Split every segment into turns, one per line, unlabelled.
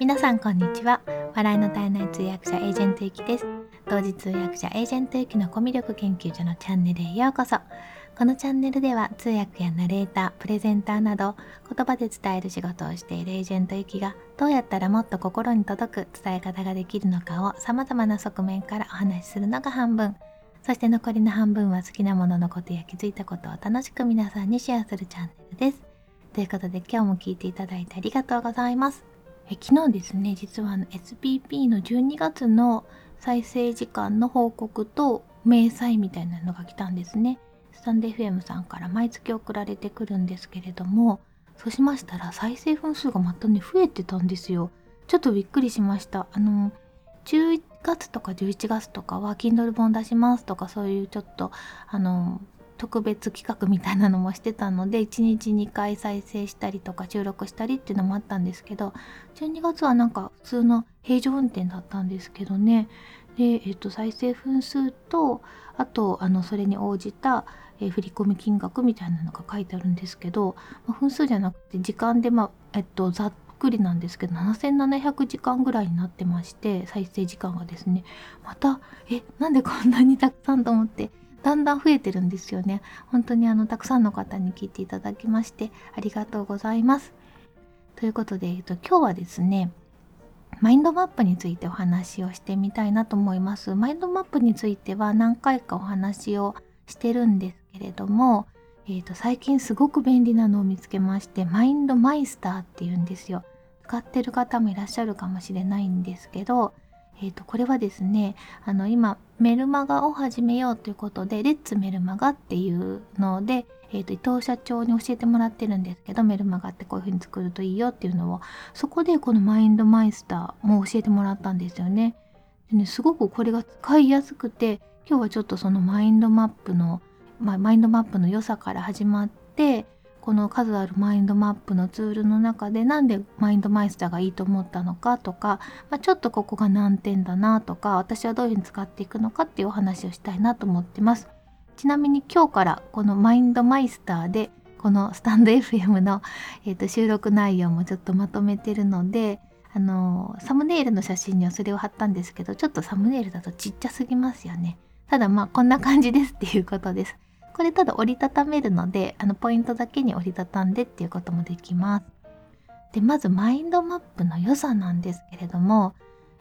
皆さんこんにちは笑いの絶えない通訳者エージェントゆきです同時通訳者エージェントゆきのコミュ力研究所のチャンネルへようこそこのチャンネルでは通訳やナレーター、プレゼンターなど言葉で伝える仕事をしているエージェントゆきがどうやったらもっと心に届く伝え方ができるのかを様々な側面からお話しするのが半分そして残りの半分は好きなもののことや気づいたことを楽しく皆さんにシェアするチャンネルです。ということで今日も聞いていただいてありがとうございます。え昨日ですね、実はあの SPP の12月の再生時間の報告と明細みたいなのが来たんですね。スタンデー FM さんから毎月送られてくるんですけれども、そうしましたら再生分数がまたね、増えてたんですよ。ちょっとびっくりしました。あの、11月とか11月とかは Kindle 本出しますとかそういうちょっとあの特別企画みたいなのもしてたので1日2回再生したりとか収録したりっていうのもあったんですけど12月はなんか普通の平常運転だったんですけどね。で、えっと、再生分数とあとあのそれに応じた、えー、振込金額みたいなのが書いてあるんですけど、まあ、分数じゃなくて時間で、まあえっと、ざっくりなんですけど7700時間ぐらいになってまして再生時間がですね。またえなんでこんなにたくさんと思ってだんだん増えてるんですよね。本当にあのたくさんの方に聞いていただきましてありがとうございます。ということで、えっと、今日はですねマインドマップについてお話をしてみたいなと思います。マインドマップについては何回かお話をしてるんですけれどもえーと、最近すごく便利なのを見つけましてマインドマイスターっていうんですよ。使ってる方もいらっしゃるかもしれないんですけど、えーと、これはですねあの今メルマガを始めようということでレッツメルマガっていうので、えーと、伊藤社長に教えてもらってるんですけどメルマガってこういう風に作るといいよっていうのをそこでこのマインドマイスターも教えてもらったんですよね。でねすごくこれが使いやすくて今日はちょっとそのマインドマップのまあ、マインドマップの良さから始まってこの数あるマインドマップのツールの中でなんでマインドマイスターがいいと思ったのかとか、まあ、ちょっとここが難点だなとか私はどういうふうに使っていくのかっていうお話をしたいなと思ってます。ちなみに今日からこのマインドマイスターでこのスタンド FM の、えー、と収録内容もちょっとまとめてるのであのサムネイルの写真にはそれを貼ったんですけどちょっとサムネイルだとちっちゃすぎますよね。ただまあこんな感じですっていうことです。これただ折りたためるのであのポイントだけに折りたたんでっていうこともできます。でまずマインドマップの良さなんですけれども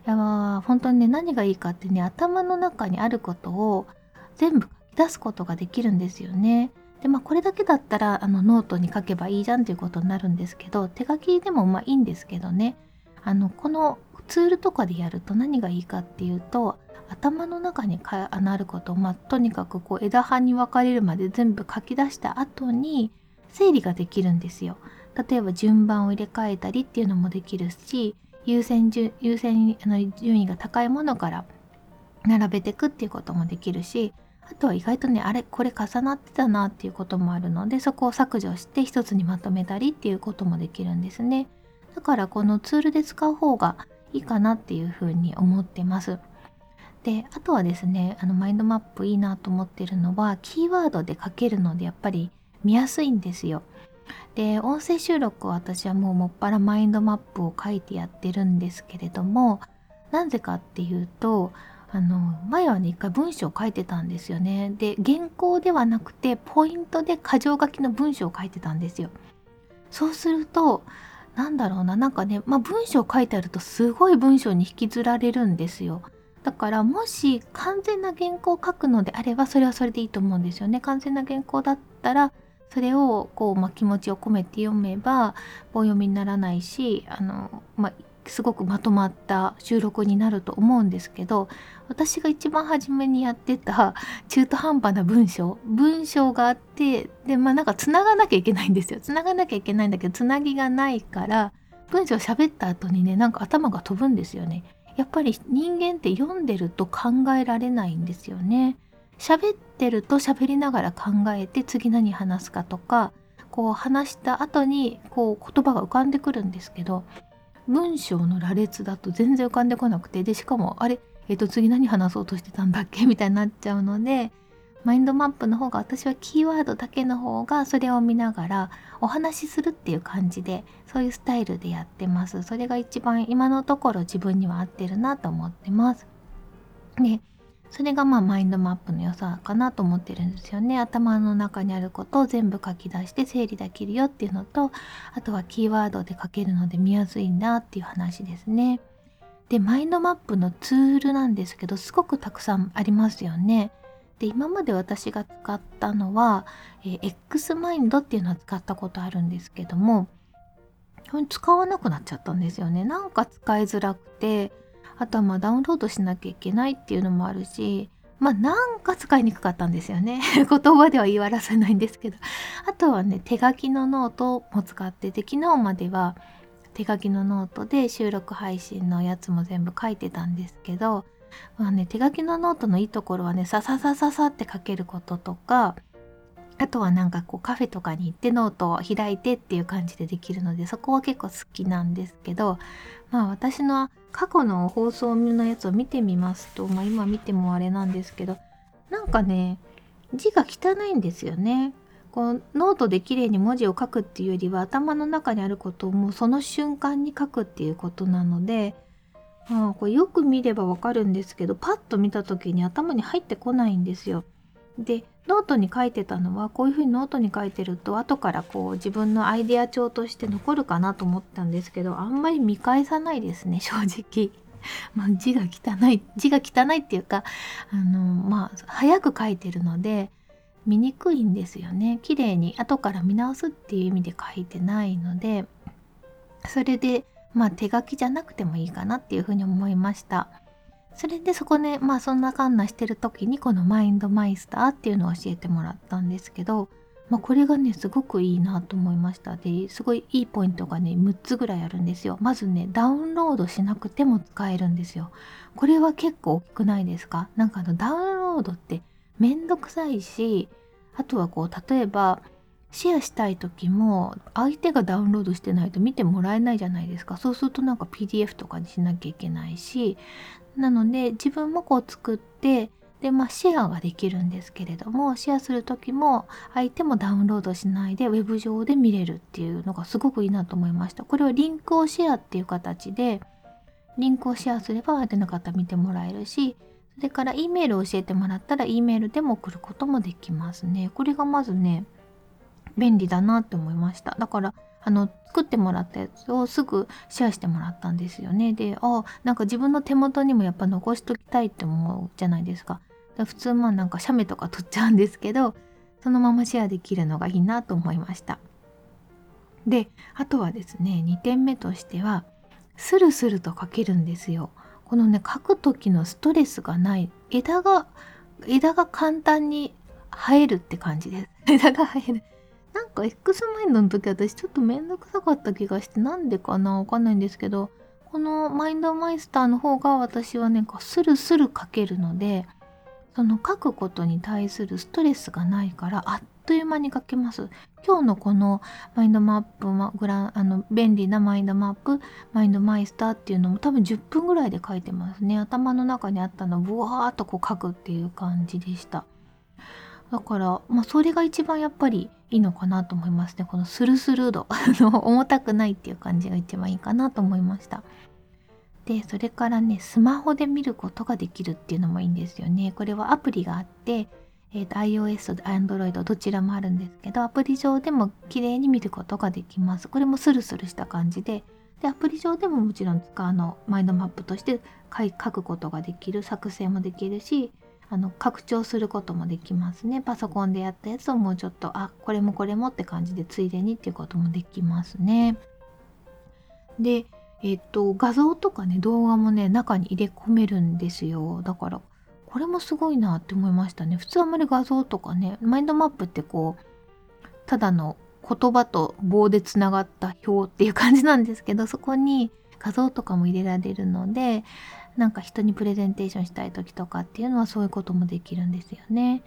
いや本当にね何がいいかってね頭の中にあることを全部書き出すことができるんですよね。でまあこれだけだったらあのノートに書けばいいじゃんっていうことになるんですけど手書きでもまあいいんですけどねあのこのツールとかでやると何がいいかっていうと頭の中になることを、まあ、とにかくこう枝葉に分かれるまで全部書き出した後に整理ができるんですよ。例えば順番を入れ替えたりっていうのもできるし優先順優先あの順位が高いものから並べていくっていうこともできるしあとは意外とねあれこれ重なってたなっていうこともあるのでそこを削除して一つにまとめたりっていうこともできるんですね。だからこのツールで使う方がいいかなっていうふうに思ってます。であとはですねあのマインドマップいいなと思ってるのはキーワードで書けるのでやっぱり見やすいんですよ。で音声収録は私はもうもっぱらマインドマップを書いてやってるんですけれどもなぜかっていうとあの前はね一回文章を書いてたんですよね。で原稿ではなくてポイントで箇条書きの文章を書いてたんですよ。そうするとなんだろうななんかね、まあ、文章書いてあるとすごい文章に引きずられるんですよ。だからもし完全な原稿を書くのであればそれはそれでいいと思うんですよね。完全な原稿だったらそれをこう、まあ、気持ちを込めて読めば棒読みにならないしあの、まあ、すごくまとまった収録になると思うんですけど私が一番初めにやってた 中途半端な文章文章があってでまあなんかつながなきゃいけないんですよつながなきゃいけないんだけどつなぎがないから文章喋った後にねなんか頭が飛ぶんですよねやっぱり人間って読んでると考えられないんですよね。喋ってると喋りながら考えて次何話すかとかこう話した後にこう言葉が浮かんでくるんですけど文章の羅列だと全然浮かんでこなくてでしかもあれ、えー、と次何話そうとしてたんだっけ？みたいになっちゃうのでマインドマップの方が私はキーワードだけの方がそれを見ながらお話しするっていう感じでそういうスタイルでやってます。それが一番今のところ自分には合ってるなと思ってます。でそれがまあマインドマップの良さかなと思ってるんですよね。頭の中にあることを全部書き出して整理できるよっていうのとあとはキーワードで書けるので見やすいなっていう話ですね。でマインドマップのツールなんですけどすごくたくさんありますよね。で今まで私が使ったのは、えー、X マインドっていうのは使ったことあるんですけども使わなくなっちゃったんですよね。なんか使いづらくてあとはまあダウンロードしなきゃいけないっていうのもあるしまあなんか使いにくかったんですよね。言葉では言い表せないんですけど。あとはね手書きのノートも使ってて昨日までは手書きのノートで収録配信のやつも全部書いてたんですけどまあね、手書きのノートのいいところはねさささささって書けることとかあとはなんかこうカフェとかに行ってノートを開いてっていう感じでできるのでそこは結構好きなんですけどまあ私の過去の放送のやつを見てみますと、まあ、今見てもあれなんですけどなんかね字が汚いんですよね。こうノートで綺麗に文字を書くっていうよりは頭の中にあることをもうその瞬間に書くっていうことなのでああこれよく見ればわかるんですけどパッと見た時に頭に入ってこないんですよ。でノートに書いてたのはこういうふうにノートに書いてると後からこう自分のアイデア帳として残るかなと思ったんですけどあんまり見返さないですね正直。まあ、字が汚い字が汚いっていうかあのまあ早く書いてるので見にくいんですよね綺麗に後から見直すっていう意味で書いてないのでそれでまあ手書きじゃなくてもいいかなっていうふうに思いました。それでそこでまあそんなかんなしてる時にこのマインドマイスターっていうのを教えてもらったんですけど、まあ、これがねすごくいいなと思いました。ですごいいいポイントがね6つぐらいあるんですよ。まずねダウンロードしなくても使えるんですよ。これは結構大きくないですか？なんかあのダウンロードってめんどくさいしあとはこう例えばシェアしたい時も相手がダウンロードしてないと見てもらえないじゃないですか。そうするとなんか PDF とかにしなきゃいけないしなので自分もこう作ってでまあシェアができるんですけれどもシェアする時も相手もダウンロードしないでウェブ上で見れるっていうのがすごくいいなと思いました。これはリンクをシェアっていう形でリンクをシェアすれば相手の方見てもらえるしそれから E メールを教えてもらったら E メールでも送ることもできますね。これがまずね便利だなって思いました。だからあの作ってもらったやつをすぐシェアしてもらったんですよね。であなんか自分の手元にもやっぱ残しときたいって思うじゃないですか。普通まあなんか写メとか撮っちゃうんですけどそのままシェアできるのがいいなと思いました。であとはですね2点目としてはスルスルと書けるんですよ。このね書く時のストレスがない。枝が枝が簡単に生えるって感じです。枝が生える。なんか X マインドの時私ちょっとめんどくさかった気がしてなんでかなわかんないんですけどこのマインドマイスターの方が私はねスルスル書けるのでその書くことに対するストレスがないからあっという間に書けます。今日のこのマインドマップ、ま、グラあの便利なマインドマップマインドマイスターっていうのも多分10分ぐらいで書いてますね頭の中にあったのをブワーっとこう書くっていう感じでしただから、まあ、それが一番やっぱりいいのかなと思いますね。このスルスル度。重たくないっていう感じが一番いいかなと思いました。でそれからねスマホで見ることができるっていうのもいいんですよね。これはアプリがあってえーと、iOS と Android どちらもあるんですけどアプリ上でも綺麗に見ることができます。これもスルスルした感じで。でアプリ上でももちろん使うのマインドマップとして書くことができる。作成もできるしあの拡張することもできますね。パソコンでやったやつをもうちょっとあこれもこれもって感じでついでにっていうこともできますね。でえっと画像とかね動画もね中に入れ込めるんですよ。だからこれもすごいなって思いましたね。普通あんまり画像とかねマインドマップってこうただの言葉と棒でつながった表っていう感じなんですけどそこに画像とかも入れられるのでなんか人にプレゼンテーションしたい時とかっていうのはそういうこともできるんですよね。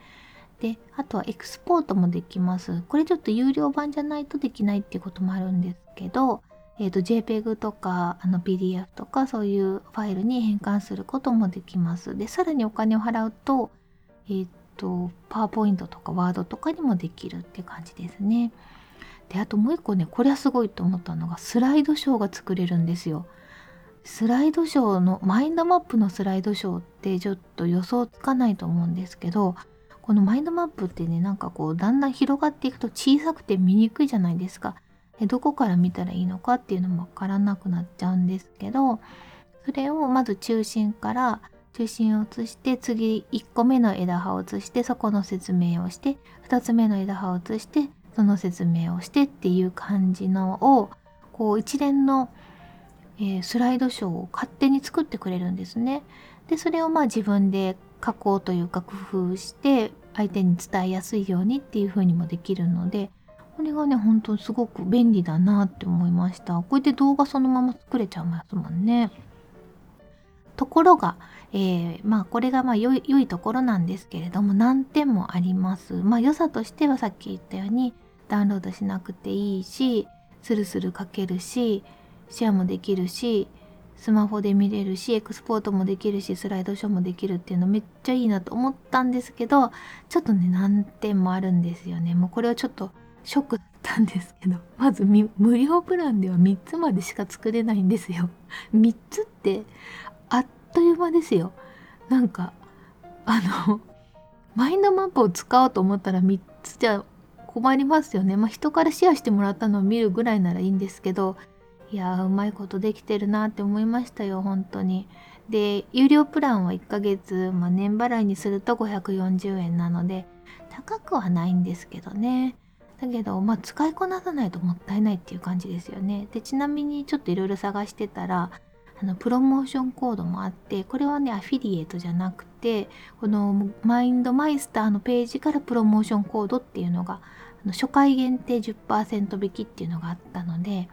で、あとはエクスポートもできます。これちょっと有料版じゃないとできないっていうこともあるんですけど、えーと、JPEG とかあの PDF とかそういうファイルに変換することもできます。で、さらにお金を払うと、えっ、ー、とパワーポイントとかワードとかにもできるって感じですね。であともう一個ねこれはすごいと思ったのがスライドショーが作れるんですよ。スライドショーのマインドマップのスライドショーってちょっと予想つかないと思うんですけどこのマインドマップってねなんかこうだんだん広がっていくと小さくて見にくいじゃないですか。でどこから見たらいいのかっていうのもわからなくなっちゃうんですけどそれをまず中心から中心を移して次1個目の枝葉を移してそこの説明をして2つ目の枝葉を移してその説明をしてっていう感じのをこう一連の、えー、スライドショーを勝手に作ってくれるんですね。でそれをまあ自分で加工というか工夫して相手に伝えやすいようにっていう風にもできるのでこれがね本当すごく便利だなって思いました。こうやって動画そのまま作れちゃいますもんね。ところが、えー、まあこれがまあ良い良いところなんですけれども難点もあります。まあ良さとしてはさっき言ったようにダウンロードしなくていいしスルスル書けるしシェアもできるしスマホで見れるしエクスポートもできるしスライドショーもできるっていうのめっちゃいいなと思ったんですけどちょっとね難点もあるんですよね。もうこれはちょっとショックだったんですけど まず無料プランでは3つまでしか作れないんですよ。3つってあっという間ですよ。なんかあのマインドマップを使おうと思ったら3つじゃ困りますよね。まあ、人からシェアしてもらったのを見るぐらいならいいんですけど、いやうまいことできてるなって思いましたよ、本当に。で、有料プランは1ヶ月、まあ、年払いにすると540円なので、高くはないんですけどね。だけど、まあ、使いこなさないともったいないっていう感じですよね。で、ちなみにちょっといろいろ探してたら、あのプロモーションコードもあってこれはねアフィリエイトじゃなくてこのマインドマイスターのページからプロモーションコードっていうのがあの初回限定10%引きっていうのがあったので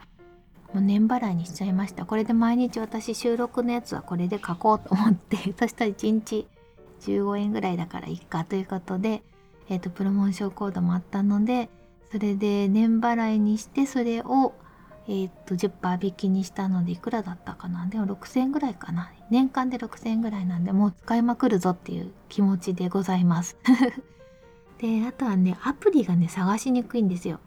もう年払いにしちゃいました。これで毎日私収録のやつはこれで書こうと思って そしたら1日15円ぐらいだからいいかということで、えーと、プロモーションコードもあったのでそれで年払いにしてそれをえー、っと10%引きにしたのでいくらだったかな。でも6000円ぐらいかな。年間で6000円ぐらいなんでもう使いまくるぞっていう気持ちでございます。であとはねアプリがね探しにくいんですよ。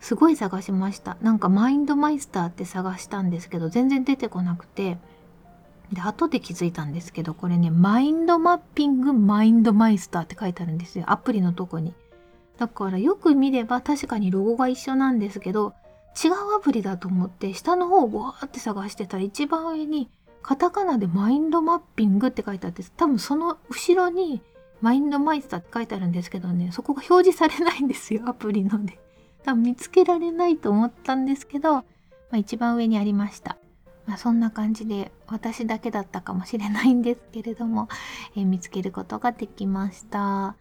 すごい探しました。なんかマインドマイスターって探したんですけど全然出てこなくて。で後で気づいたんですけどこれねマインドマッピングマインドマイスターって書いてあるんですよ。アプリのとこに。だからよく見れば確かにロゴが一緒なんですけど違うアプリだと思って下の方をわーって探してたら一番上にカタカナでマインドマッピングって書いてあって多分その後ろにマインドマイスターって書いてあるんですけどね、そこが表示されないんですよ、アプリので。多分見つけられないと思ったんですけど、まあ、一番上にありました。まあ、そんな感じで私だけだったかもしれないんですけれども、えー、見つけることができました。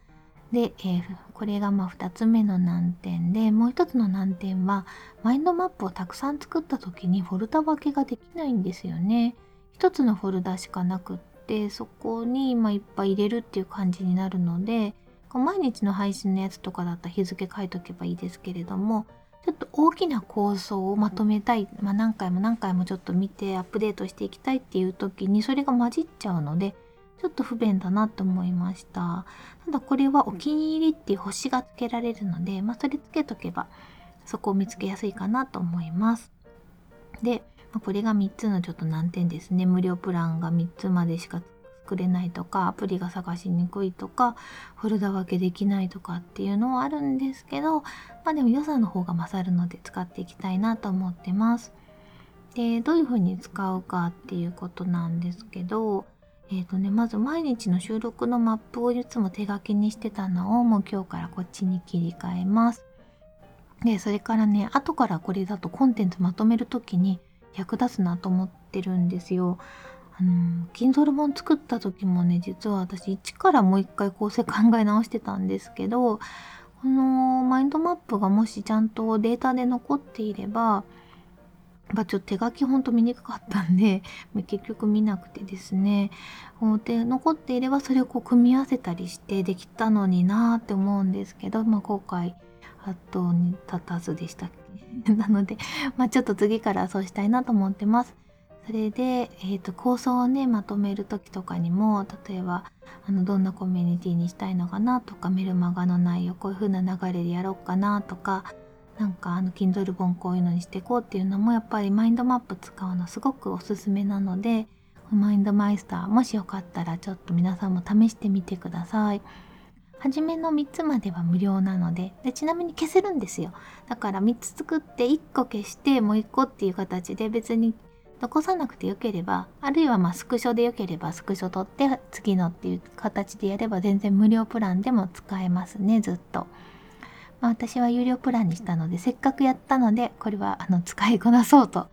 で、えー、これがま2つ目の難点でもう一つの難点はマインドマップをたくさん作った時にフォルダ分けができないんですよね。一つのフォルダしかなくっってそこに今いっぱい入れるっていう感じになるので毎日の配信のやつとかだったら日付書いとけばいいですけれどもちょっと大きな構想をまとめたい、まあ、何回も何回もちょっと見てアップデートしていきたいっていう時にそれが混じっちゃうのでちょっと不便だなと思いました。ただこれはお気に入りっていう星がつけられるので、まあ、それつけとけばそこを見つけやすいかなと思います。でこれが3つのちょっと難点ですね。無料プランが3つまでしか作れないとか、アプリが探しにくいとか、フォルダ分けできないとかっていうのはあるんですけど、まあでも良さの方が勝るので使っていきたいなと思ってます。で、どういう風に使うかっていうことなんですけど、えっ、ー、とね、まず毎日の収録のマップをいつも手書きにしてたのをもう今日からこっちに切り替えます。で、それからね、後からこれだとコンテンツまとめる時に役立つなと思ってるんですよ。あの Kindle 本作った時もね実は私一からもう一回構成考え直してたんですけどこのマインドマップがもしちゃんとデータで残っていればま、ちょっと手書きほんと見にくかったんで結局見なくてですねで残っていればそれをこう組み合わせたりしてできたのになーって思うんですけど、まあ、後悔後に立たずでしたっけ？なので、まあ、ちょっと次からそうしたいなと思ってます。それで、えーと、構想をねまとめる時とかにも例えばあのどんなコミュニティにしたいのかなとかメルマガの内容こういう風な流れでやろうかなとかなんかあの Kindle 本こういうのにしていこうっていうのもやっぱりマインドマップ使うのすごくおすすめなのでマインドマイスターもしよかったらちょっと皆さんも試してみてください。初めの3つまでは無料なのででちなみに消せるんですよだから3つ作って1個消してもう1個っていう形で別に残さなくてよければあるいはまスクショでよければスクショ取って次のっていう形でやれば全然無料プランでも使えますねずっと。まあ、私は有料プランにしたのでせっかくやったのでこれはあの使いこなそうと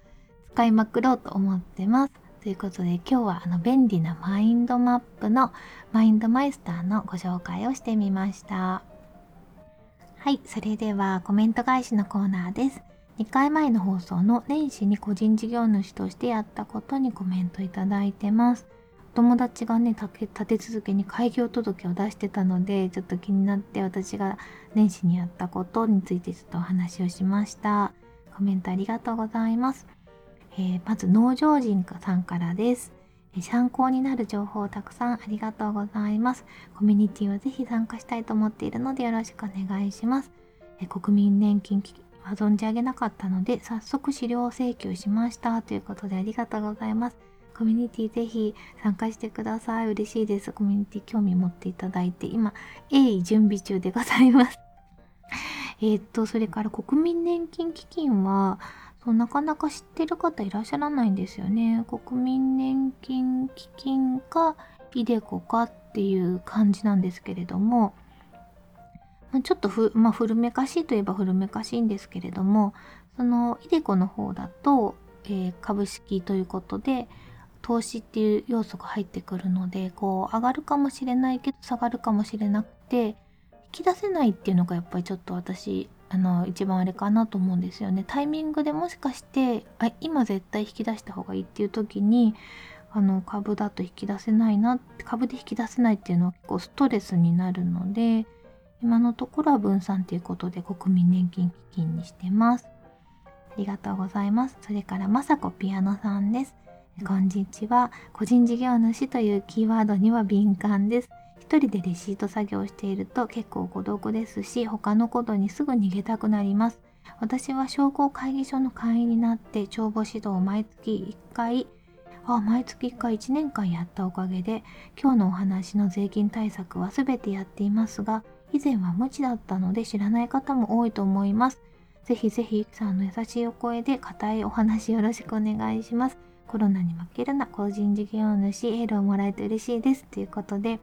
使いまくろうと思ってます。ということで今日はあの便利なマインドマップのマインドマイスターのご紹介をしてみました。はい、それではコメント返しのコーナーです。2回前の放送の年始に個人事業主としてやったことにコメントいただいてます。友達がね立て続けに開業届を出してたのでちょっと気になって私が年始にやったことについてちょっとお話をしました。コメントありがとうございます、えー、まず農場人さんからです。参考になる情報をたくさんありがとうございます。コミュニティはぜひ参加したいと思っているのでよろしくお願いします。国民年金基は存じ上げなかったので早速資料請求しましたということでありがとうございますコミュニティぜひ参加してください。嬉しいです。コミュニティ興味持っていただいて、今、鋭意準備中でございます。えっと、それから国民年金基金は、そうなかなか知ってる方いらっしゃらないんですよね。国民年金基金か、イデコかっていう感じなんですけれども、まちょっとふ、まあ、古めかしいといえば古めかしいんですけれども、そのイデコの方だと、えー、株式ということで、投資っていう要素が入ってくるのでこう上がるかもしれないけど下がるかもしれなくて引き出せないっていうのがやっぱりちょっと私あの一番あれかなと思うんですよね。タイミングでもしかしてあ今絶対引き出した方がいいっていう時にあの株だと引き出せないな株で引き出せないっていうのは結構ストレスになるので今のところは分散ということで国民年金基金にしてます。ありがとうございます。それからまさこピアノさんです。こんにちは。個人事業主というキーワードには敏感です。一人でレシート作業していると結構孤独ですし、他のことにすぐ逃げたくなります。私は商工会議所の会員になって帳簿指導を毎月1回あ毎月1回1年間やったおかげで今日のお話の税金対策は全てやっていますが以前は無知だったので知らない方も多いと思います。ぜひぜひゆきさんの優しいお声で固いお話よろしくお願いします。コロナに負けるな個人事業主エールをもらえて嬉しいです。ということで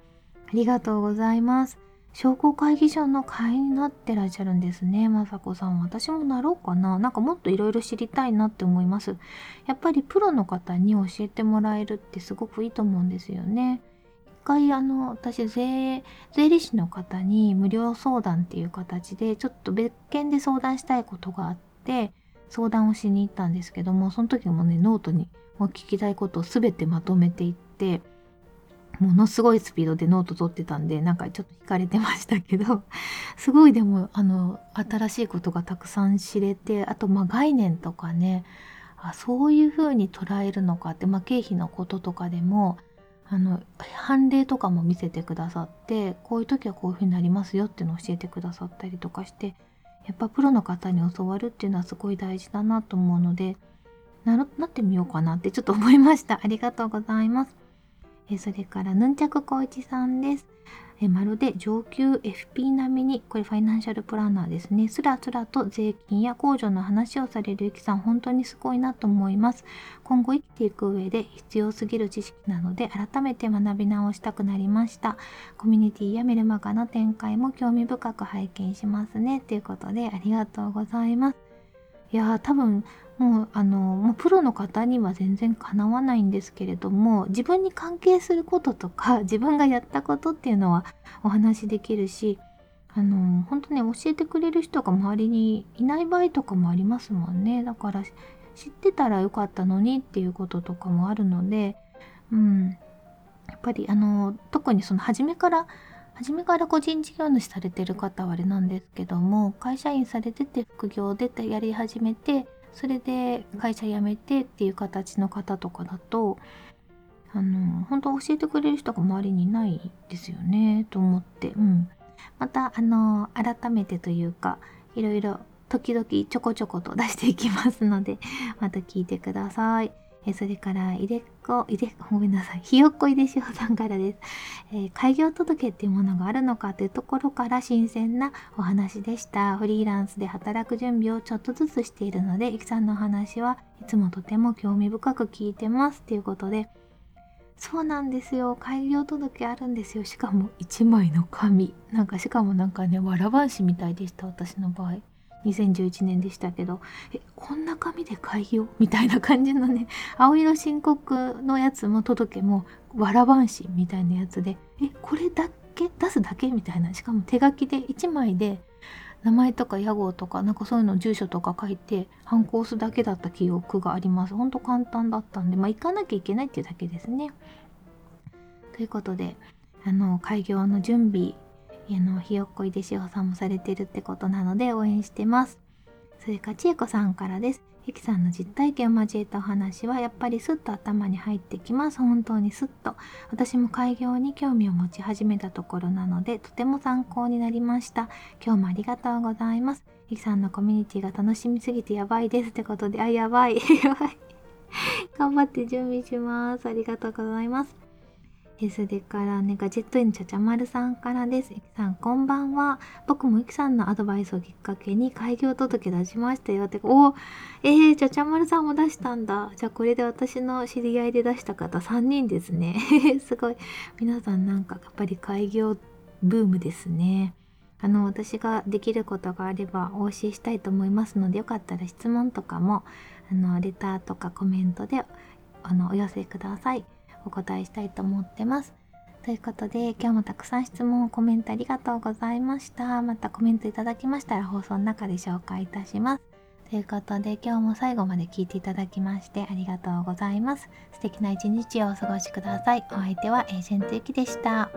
ありがとうございます。商工会議所の会員になってらっしゃるんですね。まさこさん私もなろうかな。なんかもっといろいろ知りたいなって思います。やっぱりプロの方に教えてもらえるってすごくいいと思うんですよね。回あの私税税理士の方に無料相談っていう形でちょっと別件で相談したいことがあって相談をしに行ったんですけどもその時もねノートにもう聞きたいことを全てまとめていってものすごいスピードでノート取ってたんでなんかちょっと引かれてましたけど すごいでもあの新しいことがたくさん知れてあとまあ概念とかねあそういうふうに捉えるのかって、まあ、経費のこととかでもあの判例とかも見せてくださってこういう時はこういうふうになりますよっていうのを教えてくださったりとかしてやっぱプロの方に教わるっていうのはすごい大事だなと思うのでななってみようかなってちょっと思いました。ありがとうございます。えそれから、ヌンチャクコイチさんです。えまるで上級 FP 並みに、これファイナンシャルプランナーですね。スラスラと税金や控除の話をされるゆきさん、本当にすごいなと思います。今後生きていく上で必要すぎる知識なので、改めて学び直したくなりました。コミュニティやメルマガの展開も興味深く拝見しますね。ということで、ありがとうございます。いや、多分、もうあのもうプロの方には全然かなわないんですけれども自分に関係することとか 自分がやったことっていうのはお話しできるしあの本当ね教えてくれる人が周りにいない場合とかもありますもんね。だから知ってたらよかったのにっていうこととかもあるのでうん。やっぱりあの特にその初めから初めから個人事業主されてる方はあれなんですけども会社員されてて副業でてやり始めてそれで会社辞めてっていう形の方とかだとあの本当教えてくれる人が周りにいないですよねと思って、うん、またあの改めてというかいろいろ時々ちょこちょこと出していきますのでまた聞いてください。えそれから、いでっこ、いで、ごめんなさい。ひよっこいでしおさんからです。えー、開業届っていうものがあるのかというところから新鮮なお話でした。フリーランスで働く準備をちょっとずつしているので、いきさんのお話はいつもとても興味深く聞いてます。ということで、そうなんですよ。開業届あるんですよ。しかも1枚の紙。なんかしかもなんかね、わらばんしみたいでした。私の場合。2011年でしたけどえこんな紙で開業みたいな感じのね 青色申告のやつも届けもわらばんしみたいなやつでえこれだけ？出すだけ？みたいな。しかも手書きで1枚で名前とか屋号とかなんかそういうの住所とか書いてハンコ押すだけだった記憶があります。ほんと簡単だったんでまあ行かなきゃいけないっていうだけですね。ということであの開業の準備あのひよっこいでしおさんもされてるってことなので応援してます。それからちえこさんからです。ゆきさんの実体験を交えたお話はやっぱりスッと頭に入ってきます。本当にスッと。私も開業に興味を持ち始めたところなのでとても参考になりました。今日もありがとうございます。ゆきさんのコミュニティが楽しみすぎてやばいです。ってことであやばい。やばい。頑張って準備します。ありがとうございます。それからね、ガジェットインちゃちゃまるさんからです。ゆきさん、こんばんは。僕もゆきさんのアドバイスをきっかけに開業届出しましたよ。ってか、おえー、ちゃちゃまるさんも出したんだ。じゃあこれで私の知り合いで出した方3人ですね。すごい。皆さんなんかやっぱり開業ブームですね。あの、私ができることがあればお教えしたいと思いますので、よかったら質問とかも、あの、レターとかコメントで、あの、お寄せください。お答えしたいと思ってます。ということで、今日もたくさん質問、コメントありがとうございました。またコメントいただきましたら放送の中で紹介いたします。ということで、今日も最後まで聞いていただきましてありがとうございます。素敵な一日をお過ごしください。お相手はエージェントゆきでした。